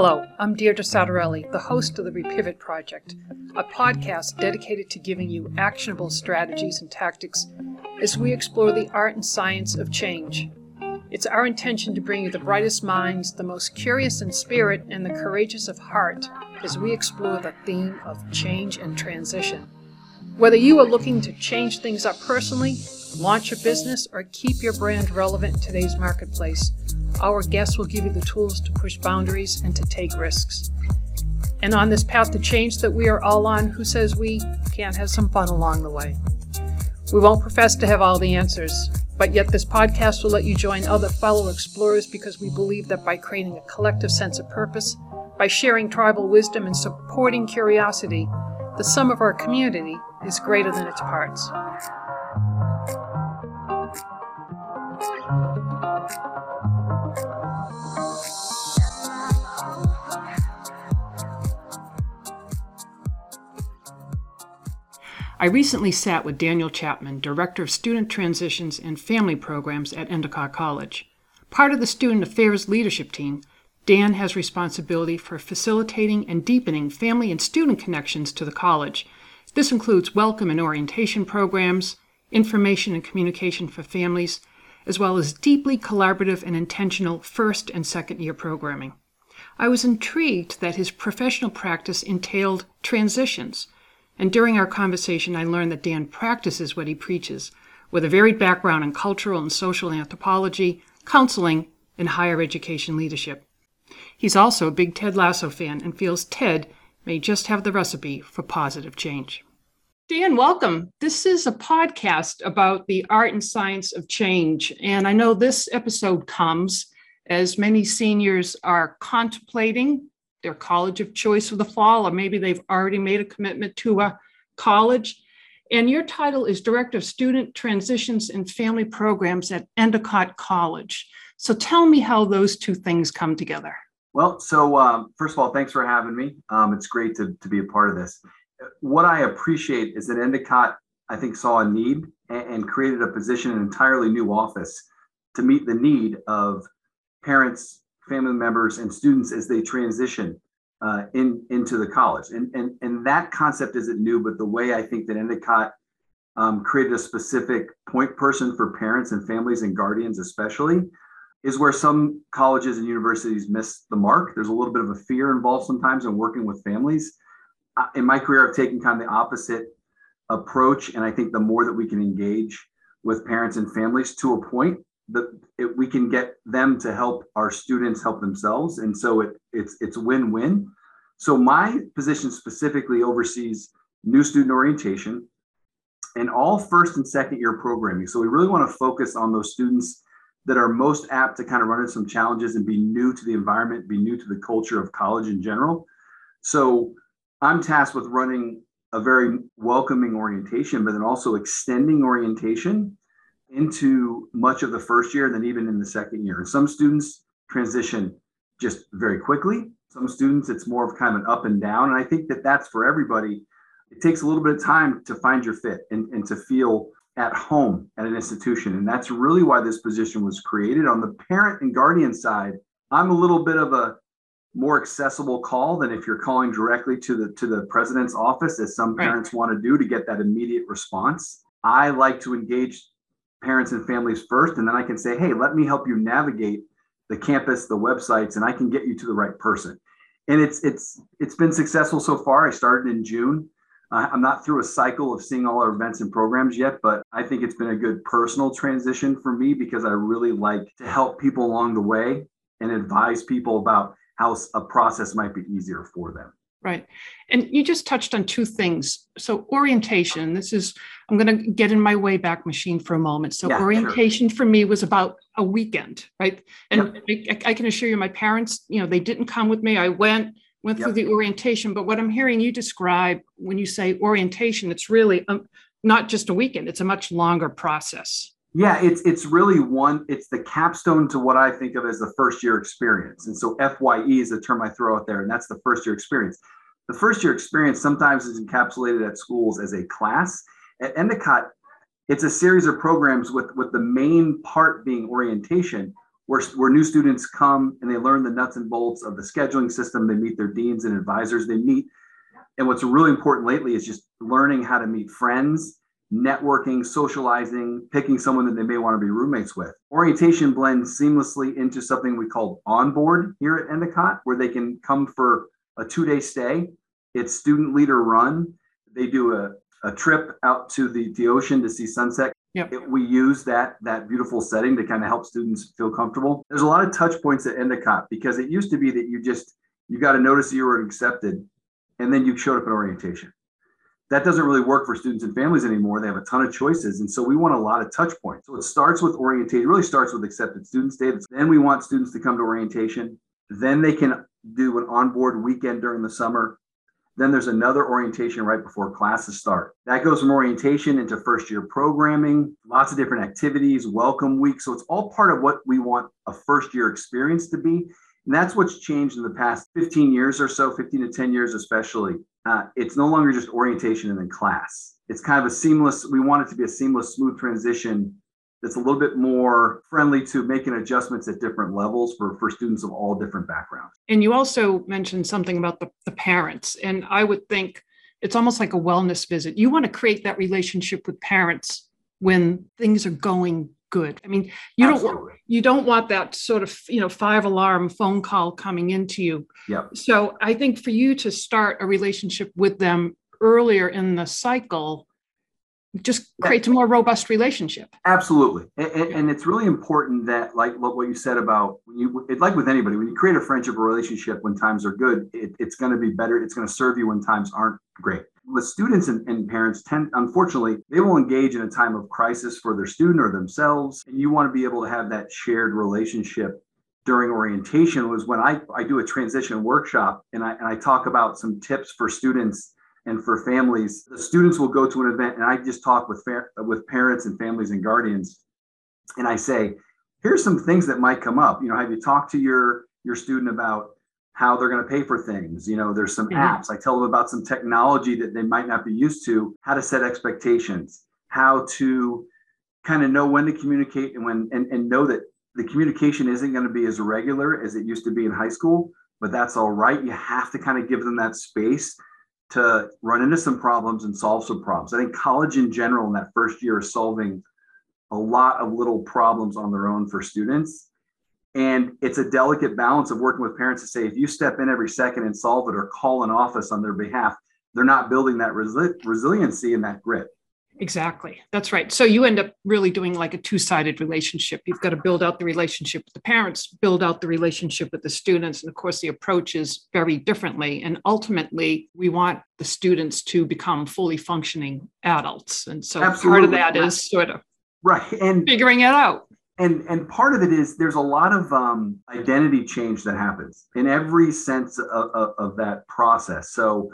Hello, I'm Deirdre Satarelli, the host of the Repivot Project, a podcast dedicated to giving you actionable strategies and tactics as we explore the art and science of change. It's our intention to bring you the brightest minds, the most curious in spirit, and the courageous of heart as we explore the theme of change and transition. Whether you are looking to change things up personally, launch a business, or keep your brand relevant in today's marketplace, our guests will give you the tools to push boundaries and to take risks. And on this path to change that we are all on, who says we can't have some fun along the way? We won't profess to have all the answers, but yet this podcast will let you join other fellow explorers because we believe that by creating a collective sense of purpose, by sharing tribal wisdom and supporting curiosity, the sum of our community is greater than its parts. I recently sat with Daniel Chapman, Director of Student Transitions and Family Programs at Endicott College. Part of the Student Affairs leadership team, Dan has responsibility for facilitating and deepening family and student connections to the college. This includes welcome and orientation programs, information and communication for families, as well as deeply collaborative and intentional first and second year programming. I was intrigued that his professional practice entailed transitions and during our conversation, I learned that Dan practices what he preaches, with a varied background in cultural and social anthropology, counseling, and higher education leadership. He's also a big Ted Lasso fan and feels Ted may just have the recipe for positive change. Dan, welcome. This is a podcast about the art and science of change. And I know this episode comes as many seniors are contemplating their college of choice for the fall, or maybe they've already made a commitment to a college. And your title is Director of Student Transitions and Family Programs at Endicott College. So tell me how those two things come together. Well, so um, first of all, thanks for having me. Um, it's great to, to be a part of this. What I appreciate is that Endicott, I think, saw a need and, and created a position, an entirely new office to meet the need of parents, family members and students as they transition uh, in into the college. And, and and that concept isn't new, but the way I think that Endicott um, created a specific point person for parents and families and guardians, especially, is where some colleges and universities miss the mark. There's a little bit of a fear involved sometimes in working with families. In my career, I've taken kind of the opposite approach, and I think the more that we can engage with parents and families to a point, the it, we can get them to help our students help themselves. And so it it's it's win-win. So my position specifically oversees new student orientation and all first and second year programming. So we really want to focus on those students that are most apt to kind of run into some challenges and be new to the environment be new to the culture of college in general. So i'm tasked with running a very welcoming orientation but then also extending orientation into much of the first year and then even in the second year. And some students transition just very quickly. Some students, it's more of kind of an up and down. And I think that that's for everybody. It takes a little bit of time to find your fit and, and to feel at home at an institution. And that's really why this position was created. On the parent and guardian side, I'm a little bit of a more accessible call than if you're calling directly to the to the president's office as some parents right. want to do to get that immediate response. I like to engage parents and families first, and then I can say, hey, let me help you navigate the campus, the websites, and I can get you to the right person. And it's it's it's been successful so far. I started in June. Uh, I'm not through a cycle of seeing all our events and programs yet, but I think it's been a good personal transition for me because I really like to help people along the way and advise people about how a process might be easier for them. Right. And you just touched on two things. So, orientation, this is, I'm going to get in my way back Machine for a moment. So, yeah, orientation sure. for me was about a weekend, right? And yep. I, I, can assure you, my parents, you know, they didn't come with me. I went, went yep. through the orientation. But what I'm hearing you describe when you say orientation, it's really um, not just a weekend, it's a much longer process. Yeah, it's it's really one. It's the capstone to what I think of as the first year experience. And so FYE is a term I throw out there, and that's the first year experience. The first year experience sometimes is encapsulated at schools as a class. At Endicott, it's a series of programs with with the main part being orientation. where, where new students come and they learn the nuts and bolts of the scheduling system. They meet their deans and advisors. They meet, and what's really important lately is just learning how to meet friends, networking, socializing, picking someone that they may want to be roommates with. Orientation blends seamlessly into something we call onboard here at Endicott, where they can come for a two day stay. It's student leader run. They do a, a trip out to the, the ocean to see sunset Yep. it- we use that that beautiful setting to kind of help students feel comfortable. There's a lot of touch points at Endicott because it used to be that you just you got a notice that you were accepted, and then you showed up at orientation. That doesn't really work for students and families anymore. They have a ton of choices, and so we want a lot of touch points. So it starts with orientation. It really starts with accepted students status. Then we want students to come to orientation. Then they can do an onboard weekend during the summer. Then there's another orientation right before classes start. That goes from orientation into first year programming, lots of different activities, welcome week. So it's all part of what we want a first year experience to be. And that's what's changed in the past 15 years or so, 15 to 10 years especially. Uh, it's no longer just orientation and then class. It's kind of a seamless, we want it to be a seamless, smooth transition that's a little bit more friendly to making adjustments at different levels for, for students of all different backgrounds. And you also mentioned something about the, the parents. And I would think it's almost like a wellness visit. You want to create that relationship with parents when things are going good. I mean, you don't you don't want that sort of you know five alarm phone call coming into you. Yep. So I think for you to start a relationship with them earlier in the cycle just Yeah. creates a more robust relationship. Absolutely, and, and, and it's really important that, like what what you said about when you, it, like with anybody, when you create a friendship or relationship when times are good, it, it's going to be better. It's going to serve you when times aren't great. With students and, and parents, tend unfortunately they will engage in a time of crisis for their student or themselves, and you want to be able to have that shared relationship during orientation. Was when I I do a transition workshop and I and I talk about some tips for students and for families. The students will go to an event, and I just talk with fa- with parents and families and guardians, and I say, "Here's some things that might come up. You know, have you talked to your your student about how they're going to pay for things? You know, there's some Mhm. apps. I tell them about some technology that they might not be used to, how to set expectations, how to kind of know when to communicate and when and, and know that the communication isn't going to be as regular as it used to be in high school, but that's all right. You have to kind of give them that space to run into some problems and solve some problems. I think college in general in that first year is solving a lot of little problems on their own for students. And it's a delicate balance of working with parents to say, if you step in every second and solve it or call an office on their behalf, they're not building that resi- resiliency and that grit. Exactly. That's right. So you end up really doing like a two sided relationship. You've got to build out the relationship with the parents, build out the relationship with the students. And of course, the approach is very differently. And ultimately, we want the students to become fully functioning adults. And so part of that is sort of Right. And figuring it out. And and part of it is there's a lot of um, identity change that happens in every sense of, of, of that process. So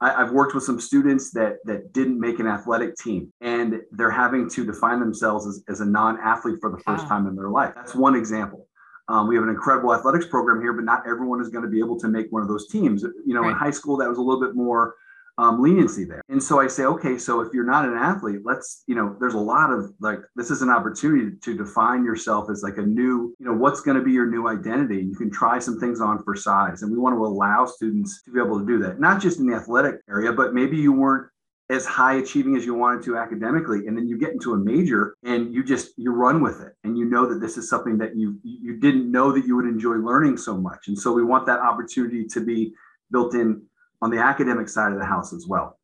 I, i've worked with some students that that didn't make an athletic team and they're having to define themselves as, as a non-athlete for the first Ah. time in their life. That's one example. Um, we have an incredible athletics program here but not everyone is going to be able to make one of those teams. You know in high school that was a little bit more um, leniency there. And so I say, okay, so if you're not an athlete, let's, you know, there's a lot of like, this is an opportunity to define yourself as like a new, you know, what's going to be your new identity. You can try some things on for size. And we want to allow students to be able to do that, not just in the athletic area, but maybe you weren't as high achieving as you wanted to academically and then you get into a major and you just you run with it and you know that this is something that you you didn't know that you would enjoy learning so much and so we want that opportunity to be built in on the academic side of the house as well.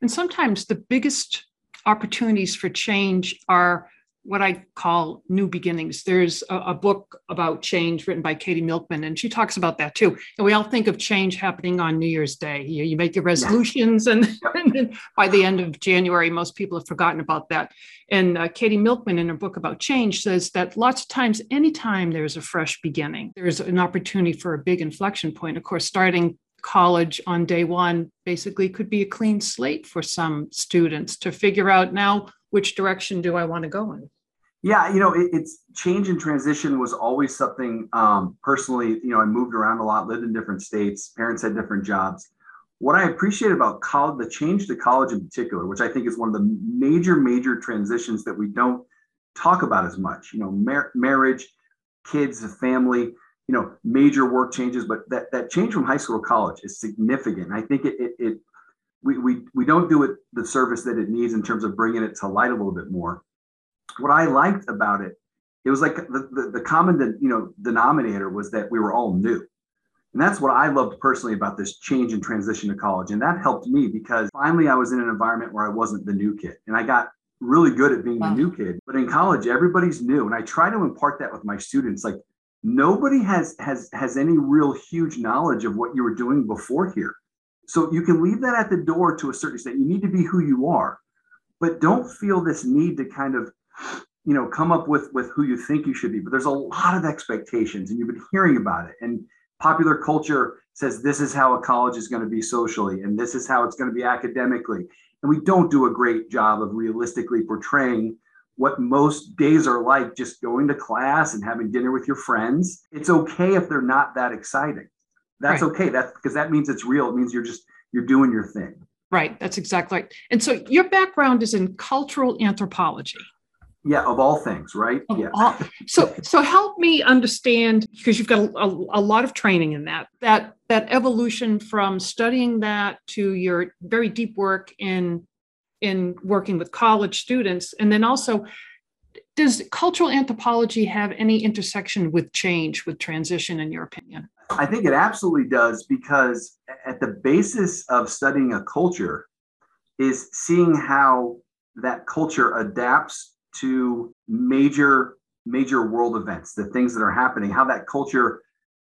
And sometimes the biggest opportunities for change are what I call new beginnings. There's a, a book about change written by Katie Milkman, and she talks about that too. And we all think of change happening on New Year's Day. You, you make your resolutions, and, Yep. and then by the end of January, most people have forgotten about that. And uh, Katie Milkman, in her book about change, says that lots of times, anytime there's a fresh beginning, there's an opportunity for a big inflection point. Of course, starting college on day one basically could be a clean slate for some students to figure out now which direction do I want to go in. Yeah, you know, it, it's change and transition was always something um, personally. You know, I moved around a lot, lived in different states, parents had different jobs. What I appreciate about college, the change to college in particular, which I think is one of the major, major transitions that we don't talk about as much. You know, mar- marriage, kids, family, you know, major work changes, but that, that change from high school to college is significant. I think it, it, it we, we, we don't do it the service that it needs in terms of bringing it to light a little bit more. What I liked about it, it was like the, the, the common, you know, denominator was that we were all new. And that's what I loved personally about this change and transition to college. And that helped me because finally I was in an environment where I wasn't the new kid. And I got really good at being wow. the new kid. But in college, everybody's new. And I try to impart that with my students. Like nobody has has has any real huge knowledge of what you were doing before here. So you can leave that at the door to a certain extent. You need to be who you are, but don't feel this need to kind of you know come up with with who you think you should be but there's a lot of expectations and you've been hearing about it and popular culture says this is how a college is going to be socially and this is how it's going to be academically and we don't do a great job of realistically portraying what most days are like just going to class and having dinner with your friends. It's okay if they're not that exciting. That's right. okay. That's because that means it's real. It means you're just you're doing your thing. Right. That's exactly right. And so your background is in cultural anthropology. Yeah, of all things, right? Yeah. All, so, so help me understand because you've got a, a, a, lot of training in that that that evolution from studying that to your very deep work in in working with college students, and then also, does cultural anthropology have any intersection with change, with transition, in your opinion? I think it absolutely does because at the basis of studying a culture is seeing how that culture adapts to major major world events, the things that are happening, how that culture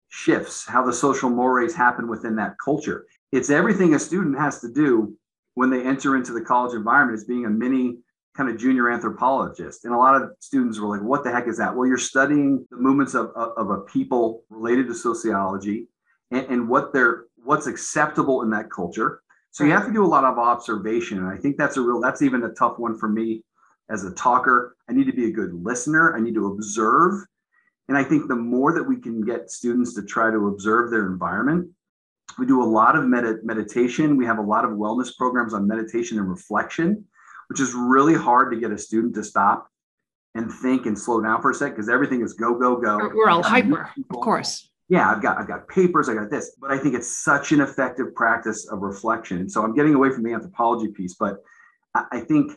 shifts, how the social mores happen within that culture. It's everything a student has to do when they enter into the college environment as being a mini kind of junior anthropologist. And a lot of students were like, what the heck is that? Well, you're studying the movements of, of, of a people related to sociology and, and what they're what's acceptable in that culture. So you have to do a lot of observation. And I think that's a real that's even a tough one for me as a talker. I need to be a good listener. I need to observe. And I think the more that we can get students to try to observe their environment, we do a lot of med- meditation. We have a lot of wellness programs on meditation and reflection, which is really hard to get a student to stop and think and slow down for a sec because everything is go, go, go. We're all hyper, of course. Yeah, I've got I've got papers, I got this, but I think it's such an effective practice of reflection. So I'm getting away from the anthropology piece, but I think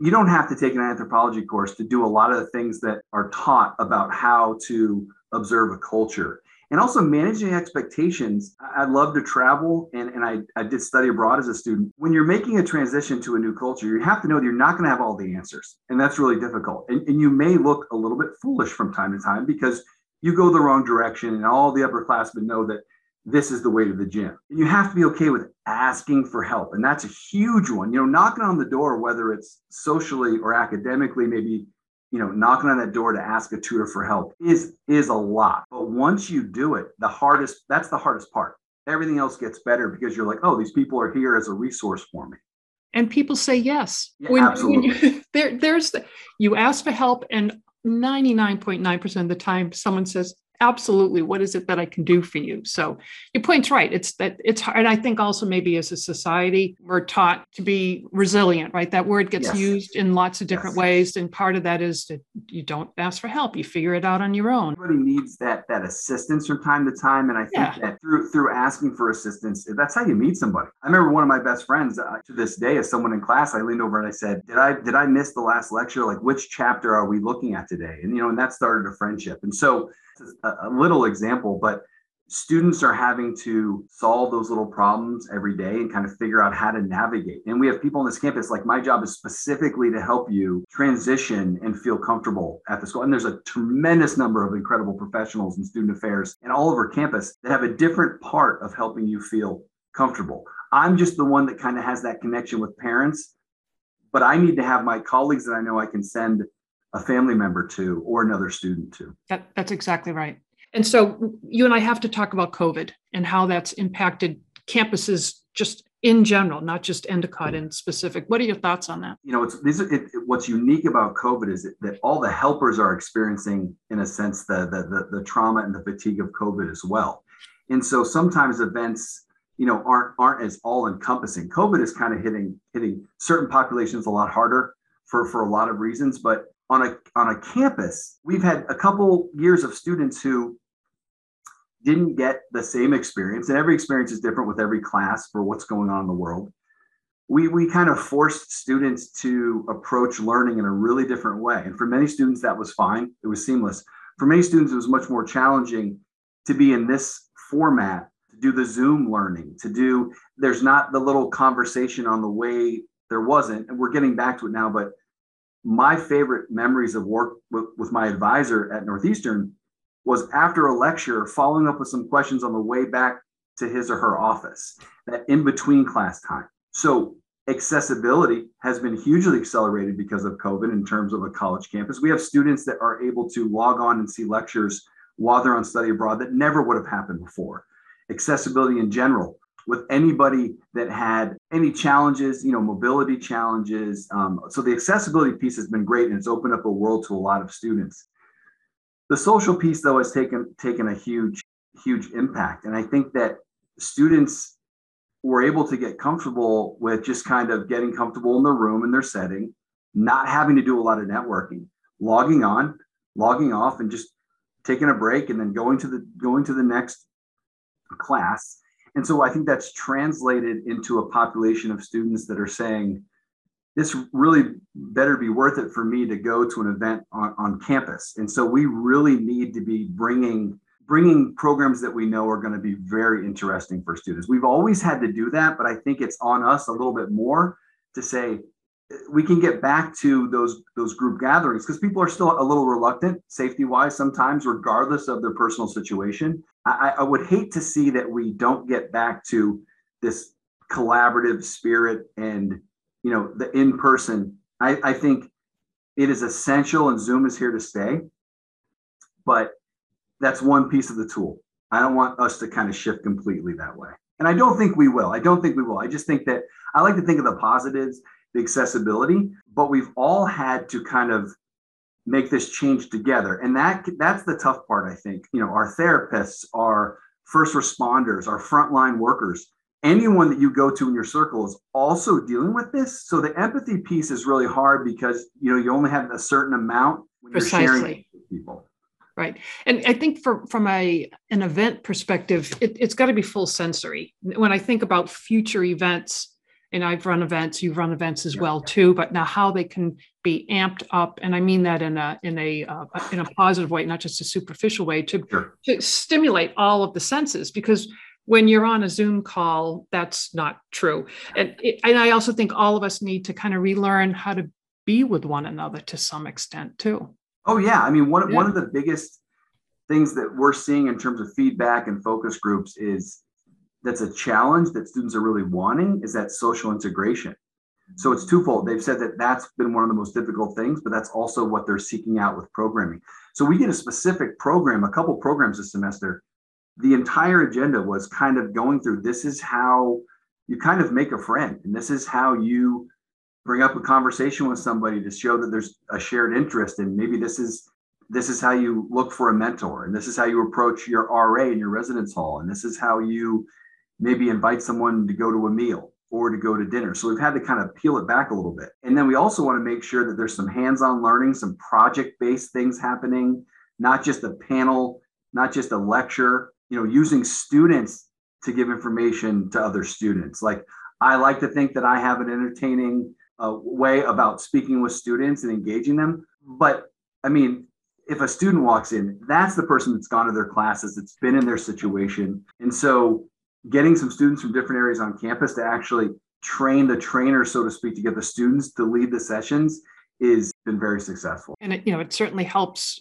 you don't have to take an anthropology course to do a lot of the things that are taught about how to observe a culture and also managing expectations. I love to travel and, and I, I did study abroad as a student. When you're making a transition to a new culture, you have to know that you're not going to have all the answers. And that's really difficult. And, and you may look a little bit foolish from time to time because you go the wrong direction and all the upperclassmen know that this is the way to the gym. You have to be okay with asking for help. And that's a huge one. You know, knocking on the door, whether it's socially or academically, maybe, you know, knocking on that door to ask a tutor for help is is a lot. But once you do it, the hardest, that's the hardest part. Everything else gets better because you're like, oh, these people are here as a resource for me. And people say yes. Yeah, when, absolutely. When you, there, there's the, you ask for help, and 99.9% of the time someone says, absolutely what is it that i can do for you? So your point's right. It's that it's hard i think also maybe as a society we're taught to be resilient right? That word gets yes. used in lots of different yes. ways and part of that is that you don't ask for help you figure it out on your own. Everybody needs that that assistance from time to time and i think yeah. that through through asking for assistance that's how you meet somebody. I remember one of my best friends uh, to this day as someone in class i leaned over and i said did i did i miss the last lecture? Like which chapter are we looking at today? And you know and that started a friendship. And so a, little example, but students are having to solve those little problems every day and kind of figure out how to navigate. And we have people on this campus, like my job is specifically to help you transition and feel comfortable at the school. And there's a tremendous number of incredible professionals in student affairs and all over campus that have a different part of helping you feel comfortable. I'm just the one that kind of has that connection with parents, but I need to have my colleagues that I know I can send a family member to or another student to. That, that's exactly right. And so you and I have to talk about COVID and how that's impacted campuses just in general, not just Endicott in specific. What are your thoughts on that? You know, it's these are, it, what's unique about COVID is that, that, all the helpers are experiencing, in a sense, the, the the the trauma and the fatigue of COVID as well. And so sometimes events, you know, aren't aren't as all encompassing. COVID is kind of hitting hitting certain populations a lot harder for for a lot of reasons, but on a on a campus, we've had a couple years of students who didn't get the same experience, and every experience is different with every class for what's going on in the world. We, we kind of forced students to approach learning in a really different way. And for many students, that was fine. It was seamless. For many students, it was much more challenging to be in this format, to do the Zoom learning, to do, there's not the little conversation on the way there wasn't. And we're getting back to it now, but my favorite memories of work with, with my advisor at Northeastern was after a lecture, following up with some questions on the way back to his or her office, that in between class time. So accessibility has been hugely accelerated because of COVID in terms of a college campus. We have students that are able to log on and see lectures while they're on study abroad that never would have happened before. Accessibility in general, with anybody that had any challenges, you know, mobility challenges. Um, so the accessibility piece has been great and it's opened up a world to a lot of students. The social piece, though, has taken taken a huge, huge impact, and I think that students were able to get comfortable with just kind of getting comfortable in their room and their setting, not having to do a lot of networking, logging on, logging off, and just taking a break, and then going to the going to the next class. And so I think that's translated into a population of students that are saying, this really better be worth it for me to go to an event on, on campus. And so we really need to be bringing bringing programs that we know are going to be very interesting for students. We've always had to do that, but I think it's on us a little bit more to say we can get back to those those group gatherings because people are still a little reluctant safety wise sometimes regardless of their personal situation. I, I would hate to see that we don't get back to this collaborative spirit and you know the in person I, I think it is essential and zoom is here to stay but that's one piece of the tool. I don't want us to kind of shift completely that way. And i don't think we will. I don't think we will. I just think that i like to think of the positives the accessibility but we've all had to kind of make this change together and that that's the tough part i think you know our therapists our first responders our frontline workers anyone that you go to in your circle is also dealing with this. So the empathy piece is really hard because you know you only have a certain amount when Precisely. you're sharing with people. Right, and I think from from a an event perspective, it, it's got to be full sensory. When I think about future events, and I've run events, you've run events as well too. But now how they can be amped up, and I mean that in a in a uh, in a positive way, not just a superficial way, to sure. to stimulate all of the senses because when you're on a Zoom call, that's not true. And, it, and I also think all of us need to kind of relearn how to be with one another to some extent too. Oh yeah, I mean one yeah. one of the biggest things that we're seeing in terms of feedback and focus groups is that's a challenge that students are really wanting is that social integration. So it's twofold. They've said that that's been one of the most difficult things, but that's also what they're seeking out with programming. So we get a specific program, a couple programs this semester the entire agenda was kind of going through this is how you kind of make a friend and this is how you bring up a conversation with somebody to show that there's a shared interest and maybe this is this is how you look for a mentor and this is how you approach your RA in your residence hall and this is how you maybe invite someone to go to a meal or to go to dinner. So we've had to kind of peel it back a little bit. And then we also want to make sure that there's some hands-on learning, some project-based things happening, not just a panel, not just a lecture, you know using students to give information to other students like i like to think that i have an entertaining uh, way about speaking with students and engaging them but i mean if a student walks in that's the person that's gone to their classes that's been in their situation and so getting some students from different areas on campus to actually train the trainer so to speak to get the students to lead the sessions is been very successful. And it you know it certainly helps.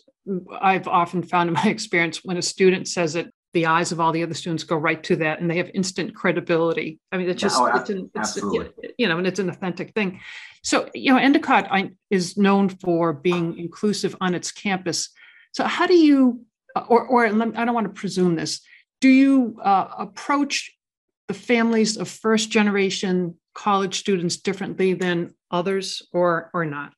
I've often found in my experience when a student says it the eyes of all the other students go right to that and they have instant credibility. I mean it's oh, just oh, it's, an, it's you know and it's an authentic thing. So you know endicott is known for being inclusive on its campus. So how do you or, or i don't want to presume this do you uh, approach the families of first generation college students differently than others or or not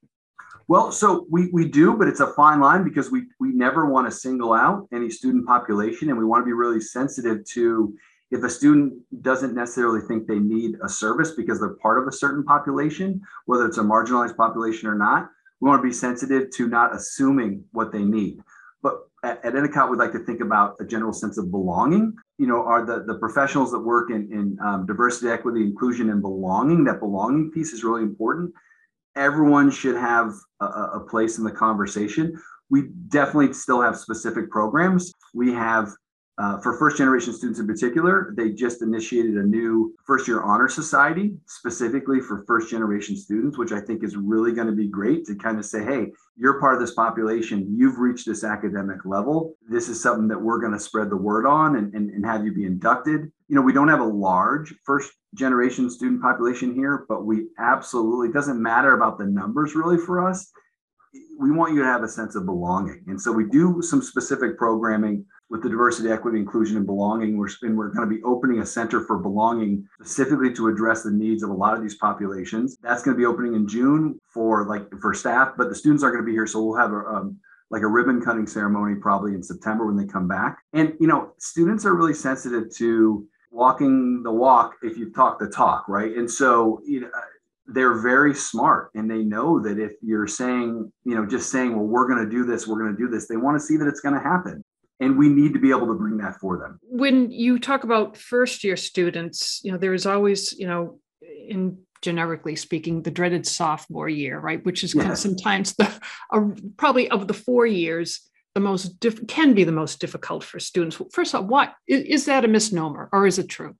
well, so we, we do, but it's a fine line because we, we never want to single out any student population and we want to be really sensitive to if a student doesn't necessarily think they need a service because they're part of a certain population, whether it's a marginalized population or not, We want to be sensitive to not assuming what they need. At, Endicott, we'd like to think about a general sense of belonging. You know, are the, the professionals that work in, in um, diversity, equity, inclusion, and belonging, that belonging piece is really important. Everyone should have a, a place in the conversation. We definitely still have specific programs. We have uh, for first generation students in particular, they just initiated a new first year honor society specifically for first generation students, which I think is really going to be great to kind of say, hey, you're part of this population, you've reached this academic level. This is something that we're going to spread the word on and, and, and have you be inducted. You know, we don't have a large first generation student population here, but we absolutely, doesn't matter about the numbers really for us we want you to have a sense of belonging. And so we do some specific programming with the diversity, equity, inclusion, and belonging. We're, and we're going to be opening a center for belonging specifically to address the needs of a lot of these populations. That's going to be opening in June for like for staff, but the students aren't going to be here. So we'll have a, um, like a ribbon cutting ceremony probably in September when they come back. And, you know, students are really sensitive to walking the walk if you talk the talk, right? And so, you know, they're very smart and they know that if you're saying, you know, just saying, well, we're going to do this, we're going to do this, they want to see that it's going to happen. And we need to be able to bring that for them. When you talk about first year students, you know, there is always, you know, in generically speaking, the dreaded sophomore year, right? Which is yes. sometimes the uh, probably of the four years, the most diff- can be the most difficult for students. First of all, what is, is that a misnomer or is it true?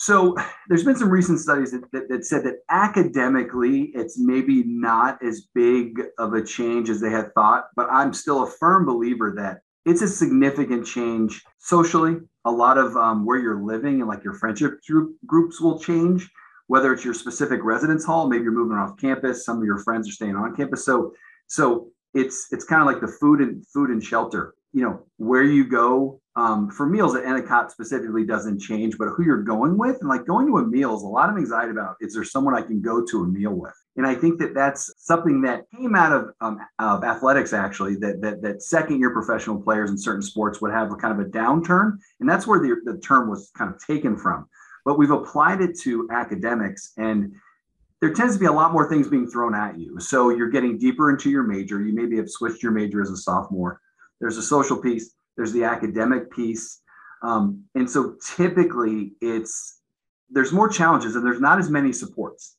So there's been some recent studies that, that, that, said that academically it's maybe not as big of a change as they had thought, but I'm still a firm believer that it's a significant change socially. A lot of um, where you're living and like your friendship group, groups will change, whether it's your specific residence hall, maybe you're moving off campus, some of your friends are staying on campus. So so it's it's kind of like the food and food and shelter you know where you go um, for meals at Endicott specifically doesn't change, but who you're going with and like going to a meal is a lot of anxiety about is there someone I can go to a meal with? And I think that that's something that came out of, um, of athletics actually that, that that second year professional players in certain sports would have a kind of a downturn, and that's where the, the term was kind of taken from. But we've applied it to academics and there tends to be a lot more things being thrown at you. So you're getting deeper into your major. You maybe have switched your major as a sophomore there's a social piece, there's the academic piece. Um, and so typically it's there's more challenges and there's not as many supports.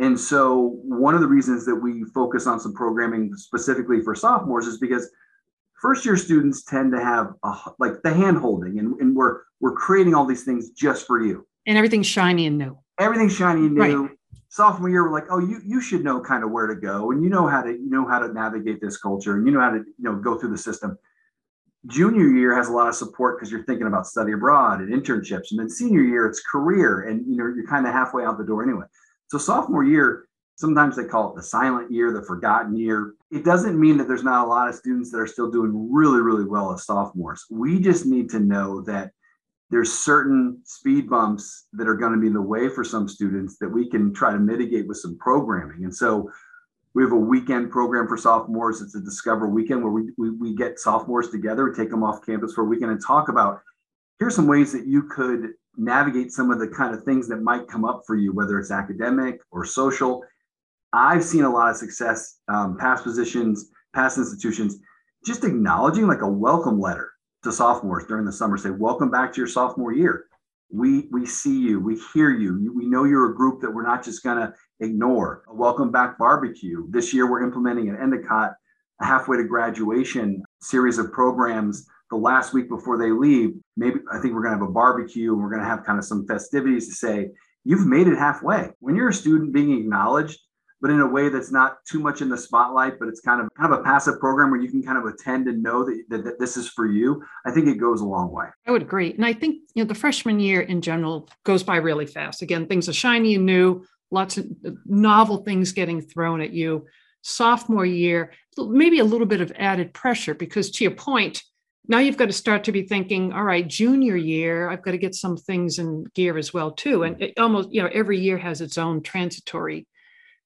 And so one of the reasons that we focus on some programming specifically for sophomores is because first year students tend to have a, like the hand holding and, and we're we're creating all these things just for you. And everything's shiny and new. Everything's shiny and new. Right. Sophomore year, we're like, oh, you you should know kind of where to go and you know how to you know how to navigate this culture and you know how to you know go through the system junior year has a lot of support because you're thinking about study abroad and internships and then senior year it's career and you know you're kind of halfway out the door anyway. So sophomore year sometimes they call it the silent year the forgotten year. It doesn't mean that there's not a lot of students that are still doing really really well as sophomores. We just need to know that there's certain speed bumps that are going to be in the way for some students that we can try to mitigate with some programming. And so we have a weekend program for sophomores. It's a Discover Weekend where we, we, we get sophomores together, take them off campus for a weekend and talk about here's some ways that you could navigate some of the kind of things that might come up for you, whether it's academic or social. I've seen a lot of success, um, past positions, past institutions, just acknowledging like a welcome letter to sophomores during the summer. Say, welcome back to your sophomore year. We we see you, we hear you. We know you're a group that we're not just gonna ignore. A welcome back barbecue. This year, we're implementing an Endicott halfway to graduation series of programs the last week before they leave. Maybe I think we're going to have a barbecue and we're going to have kind of some festivities to say, you've made it halfway. When you're a student being acknowledged, but in a way that's not too much in the spotlight, but it's kind of kind of a passive program where you can kind of attend and know that, that, that, this is for you. I think it goes a long way. I would agree. And I think you know the freshman year in general goes by really fast. Again, things are shiny and new lots of uh, novel things getting thrown at you. Sophomore year, maybe a little bit of added pressure because, to your point, now you've got to start to be thinking, all right, junior year, I've got to get some things in gear as well too. And almost, you know, every year has its own transitory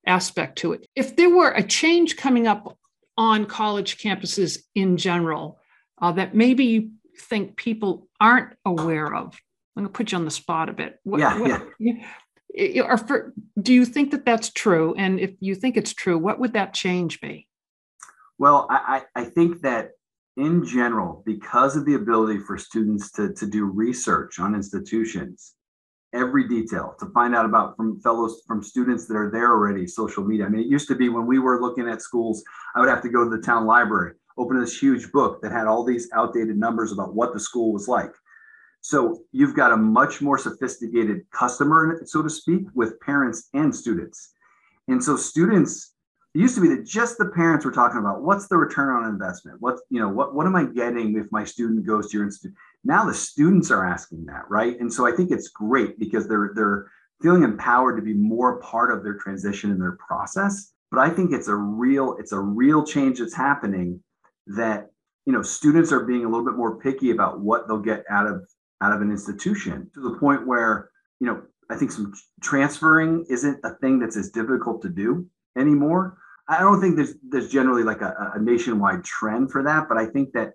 aspect to it. If there were a change coming up on college campuses in general uh, that maybe you think people aren't aware of, I'm going to put you on the spot a bit. What, yeah, what, yeah or for, do you think that that's true? And if you think it's true, what would that change be? Well, I, I think that in general, because of the ability for students to, to do research on institutions, every detail to find out about from fellows from students that are there already social media. I mean it used to be when we were looking at schools i would have to go to the town library open this huge book that had all these outdated numbers about what the school was like. So you've got a much more sophisticated customer so to speak with parents and students. And so students it used to be that just the parents were talking about what's the return on investment? What's you know what, what am i getting if my student goes to your institute now the students are asking that right? And so i think it's great because they're they're feeling empowered to be more part of their transition and their process. But i think it's a real it's a real change that's happening that you know students are being a little bit more picky about what they'll get out of out of an institution to the point where you know i think some transferring isn't a thing that's as difficult to do anymore. I don't think there's there's generally like a, a nationwide trend for that but i think that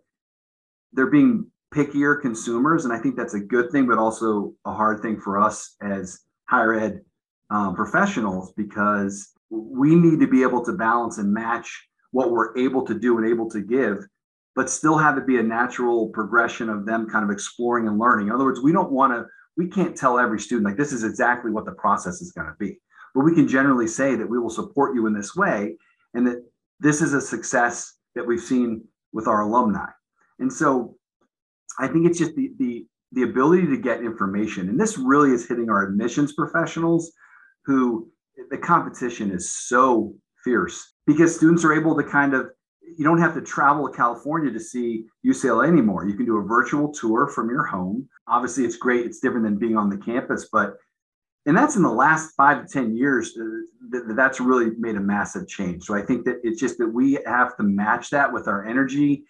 they're being pickier consumers, and I think that's a good thing, but also a hard thing for us as higher ed um, professionals because we need to be able to balance and match what we're able to do and able to give, but still have it be a natural progression of them kind of exploring and learning. In other words, we don't want to, we can't tell every student like this is exactly what the process is going to be, but we can generally say that we will support you in this way and that this is a success that we've seen with our alumni. And so I think it's just the the the ability to get information, and this really is hitting our admissions professionals, who the competition is so fierce because students are able to kind of you don't have to travel to California to see UCLA anymore. You can do a virtual tour from your home. Obviously, it's great. It's different than being on the campus, but and that's in the last five to ten years uh, that's really made a massive change. So I think that it's just that we have to match that with our energy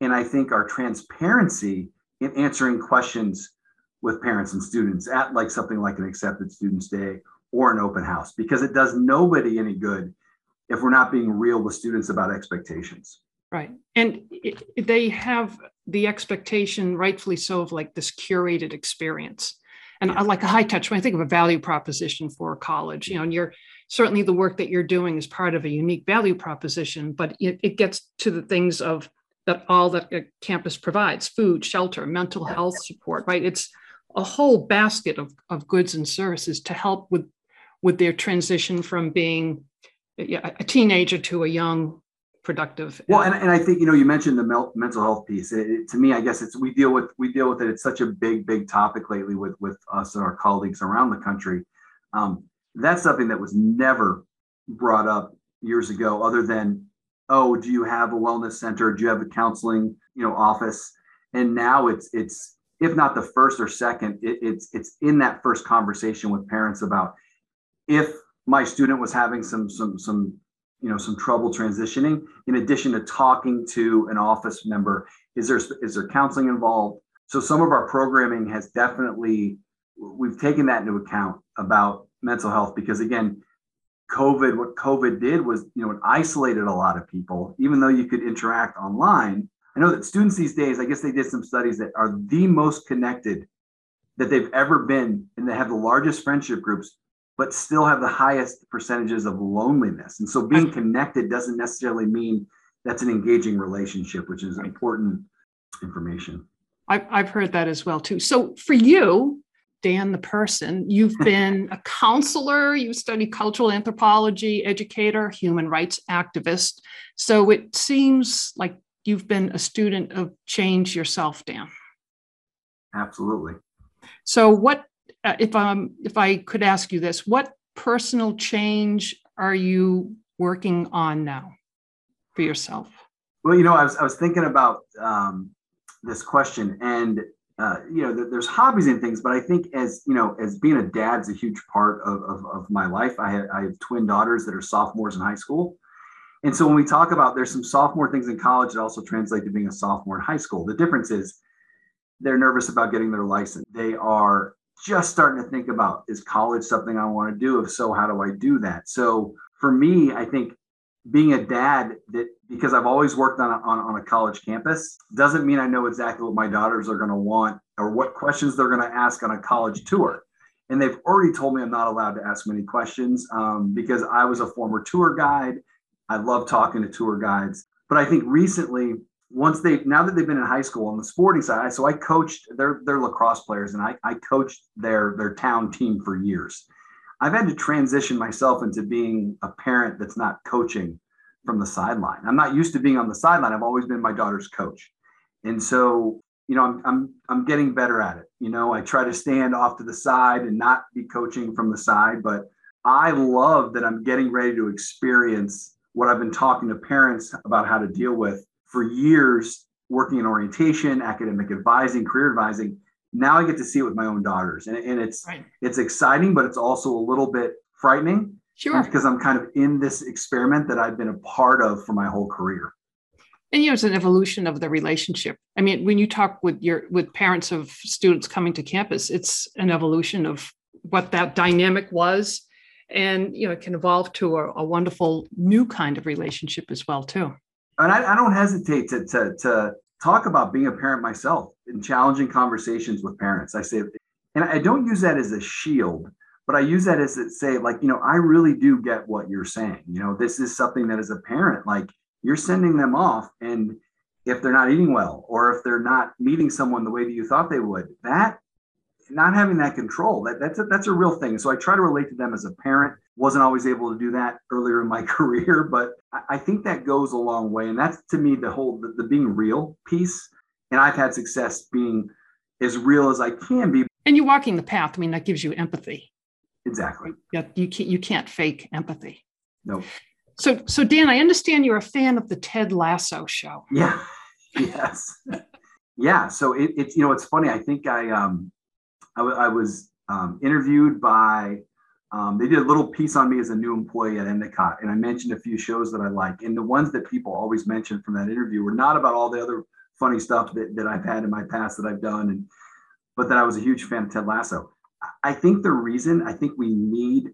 and I think our transparency in answering questions with parents and students at like something like an accepted students day or an open house because it does nobody any good if we're not being real with students about expectations. Right. And it, they have the expectation rightfully so of like this curated experience. And yeah. like a high touch when i think of a value proposition for a college you know and you're certainly the work that you're doing is part of a unique value proposition but it, it gets to the things of that all that a campus provides food shelter mental health support right? It's a whole basket of, of goods and services to help with with their transition from being a teenager to a young productive well and, and i think you know you mentioned the mental health piece. It, it, to me i guess it's we deal with we deal with it. It's such a big big topic lately with with us and our colleagues around the country. Um, that's something that was never brought up years ago other than oh, do you have a wellness center? Do you have a counseling, you know, office? And now it's it's if not the first or second, it, it's it's in that first conversation with parents about if my student was having some some some you know some trouble transitioning. In addition to talking to an office member, is there is there counseling involved? So some of our programming has definitely we've taken that into account about mental health because again COVID, what COVID did was, you know, it isolated a lot of people, even though you could interact online. I know that students these days, I guess they did some studies that are the most connected that they've ever been, and they have the largest friendship groups, but still have the highest percentages of loneliness. And so being connected doesn't necessarily mean that's an engaging relationship, which is important information. I've, I've heard that as well too. So for you, Dan the person. You've been a counselor, you've studied cultural anthropology, educator, human rights activist. So it seems like you've been a student of change yourself, Dan. Absolutely. So what uh, if um if I could ask you this, what personal change are you working on now for yourself? Well, you know, I was I was thinking about um, this question, and uh, you know, there's hobbies and things, but I think as you know, as being a dad's a huge part of, of, of my life. I have, I have twin daughters that are sophomores in high school. And so when we talk about there's some sophomore things in college that also translate to being a sophomore in high school. The difference is they're nervous about getting their license. They are just starting to think about is college something I want to do? If so, how do I do that? So for me, I think being a dad that because I've always worked on a, on, on a college campus doesn't mean I know exactly what my daughters are going to want or what questions they're going to ask on a college tour. And they've already told me I'm not allowed to ask many questions um, because I was a former tour guide. I love talking to tour guides. But I think recently, once they now that they've been in high school on the sporting side, so I coached their their lacrosse players and I, I coached their their town team for years. I've had to transition myself into being a parent that's not coaching from the sideline. I'm not used to being on the sideline. I've always been my daughter's coach. And so, you know, I'm I'm I'm getting better at it. You know, I try to stand off to the side and not be coaching from the side, but I love that I'm getting ready to experience what I've been talking to parents about how to deal with for years working in orientation, academic advising, career advising. Now I get to see it with my own daughters. And, and it's right. it's exciting, but it's also a little bit frightening. Sure. Because I'm kind of in this experiment that I've been a part of for my whole career and you know it's an evolution of the relationship i mean when you talk with your with parents of students coming to campus it's an evolution of what that dynamic was and you know it can evolve to a, a wonderful new kind of relationship as well too and I, I don't hesitate to, to to talk about being a parent myself in challenging conversations with parents. I say and i don't use that as a shield but I use that as to say, like, you know, I really do get what you're saying. You know, this is something that as a parent, like, you're sending them off and if they're not eating well or if they're not meeting someone the way that you thought they would that not having that control that, that's a, that's a real thing. So i try to relate to them as a parent. Wasn't always able to do that earlier in my career but i, I think that goes a long way. And that's to me the whole the, the being real piece and i've had success being as real as i can be and you're walking the path i mean that gives you empathy exactly yeah you can't you can't fake empathy no so, so Dan, I understand you're a fan of the Ted Lasso show. Yeah. Yes. yeah. So it, it's you know it's funny. I think I um I, w- I was um, interviewed by um, they did a little piece on me as a new employee at Endicott, and I mentioned a few shows that I like. And the ones that people always mention from that interview were not about all the other funny stuff that, that I've had in my past that I've done, and but that I was a huge fan of Ted Lasso. I think the reason I think we need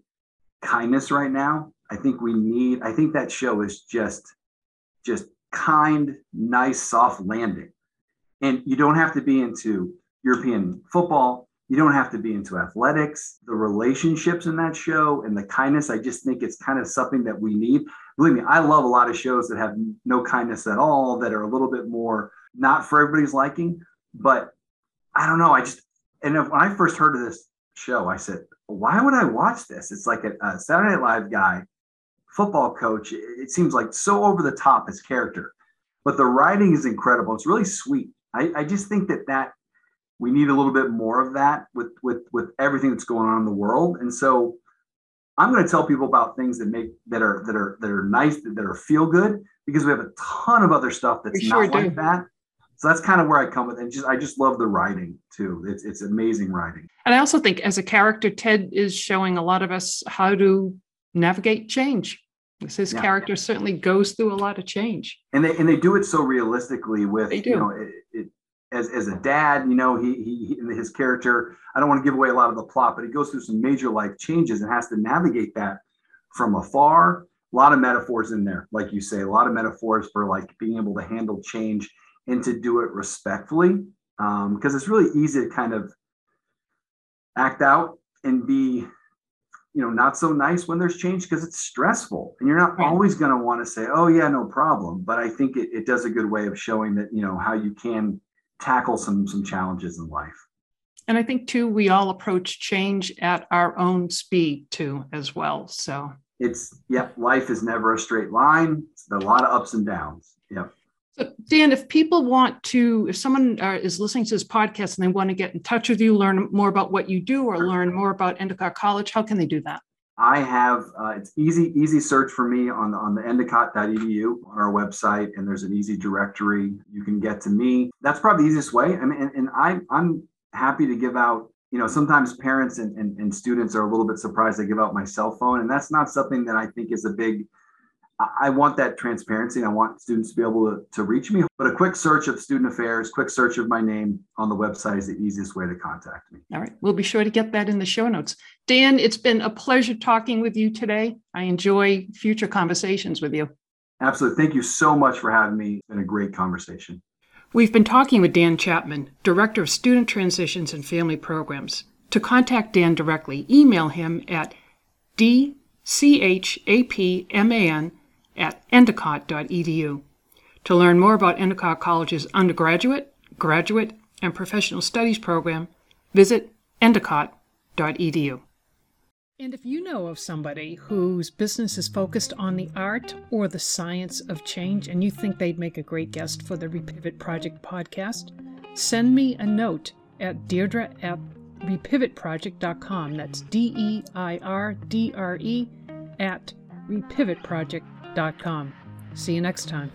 kindness right now I think we need, I think that show is just, just kind, nice, soft landing. And you don't have to be into European football. You don't have to be into athletics. The relationships in that show and the kindness, I just think it's kind of something that we need. Believe me, I love a lot of shows that have no kindness at all, that are a little bit more not for everybody's liking. But I don't know. I just, and if, when I first heard of this show, I said, why would I watch this? It's like a, a Saturday Night Live guy football coach, it seems like so over the top his character, but the writing is incredible. It's really sweet. I, I just think that that we need a little bit more of that with with with everything that's going on in the world. And so I'm going to tell people about things that make that are that are that are nice that, are feel good because we have a ton of other stuff that's we not sure like that. So that's kind of where I come with, and just I just love the writing too. It's it's amazing writing. And I also think as a character, Ted is showing a lot of us how to navigate change. His yeah. character certainly goes through a lot of change, and they and they do it so realistically. With you know, it, it, as as a dad, you know, he, he he his character. I don't want to give away a lot of the plot, but he goes through some major life changes and has to navigate that from afar. A lot of metaphors in there, like you say, a lot of metaphors for like being able to handle change and to do it respectfully, because um, it's really easy to kind of act out and be you know not so nice when there's change because it's stressful. And you're not right. always going to want to say oh yeah no problem. But i think it, it does a good way of showing that you know how you can tackle some some challenges in life. And i think too we all approach change at our own speed too as well so. It's yep life is never a straight line. It's a lot of ups and downs. Yeah so, Dan, if people want to, if someone uh, is listening to this podcast and they want to get in touch with you, learn more about what you do, or learn more about Endicott College, how can they do that? I have uh, it's easy easy search for me on on the endicott.edu on our website, and there's an easy directory you can get to me. That's probably the easiest way. I mean, and, and I I'm happy to give out. You know, sometimes parents and, and, and students are a little bit surprised I give out my cell phone, and that's not something that I think is a big I want that transparency and I want students to be able to, to reach me. But a quick search of student affairs, quick search of my name on the website is the easiest way to contact me. All right. We'll be sure to get that in the show notes. Dan, it's been a pleasure talking with you today. I enjoy future conversations with you. Absolutely. Thank you so much for having me. It's been a great conversation. We've been talking with Dan Chapman, Director of Student Transitions and Family Programs. To contact Dan directly, email him at dchapman at endicott.edu. To learn more about Endicott College's undergraduate, graduate, and professional studies program, visit endicott.edu. And if you know of somebody whose business is focused on the art or the science of change and you think they'd make a great guest for the Repivot Project podcast, send me a note at Deirdre at repivotproject.com. That's D E I R D R E at repivotproject.com. See you next time.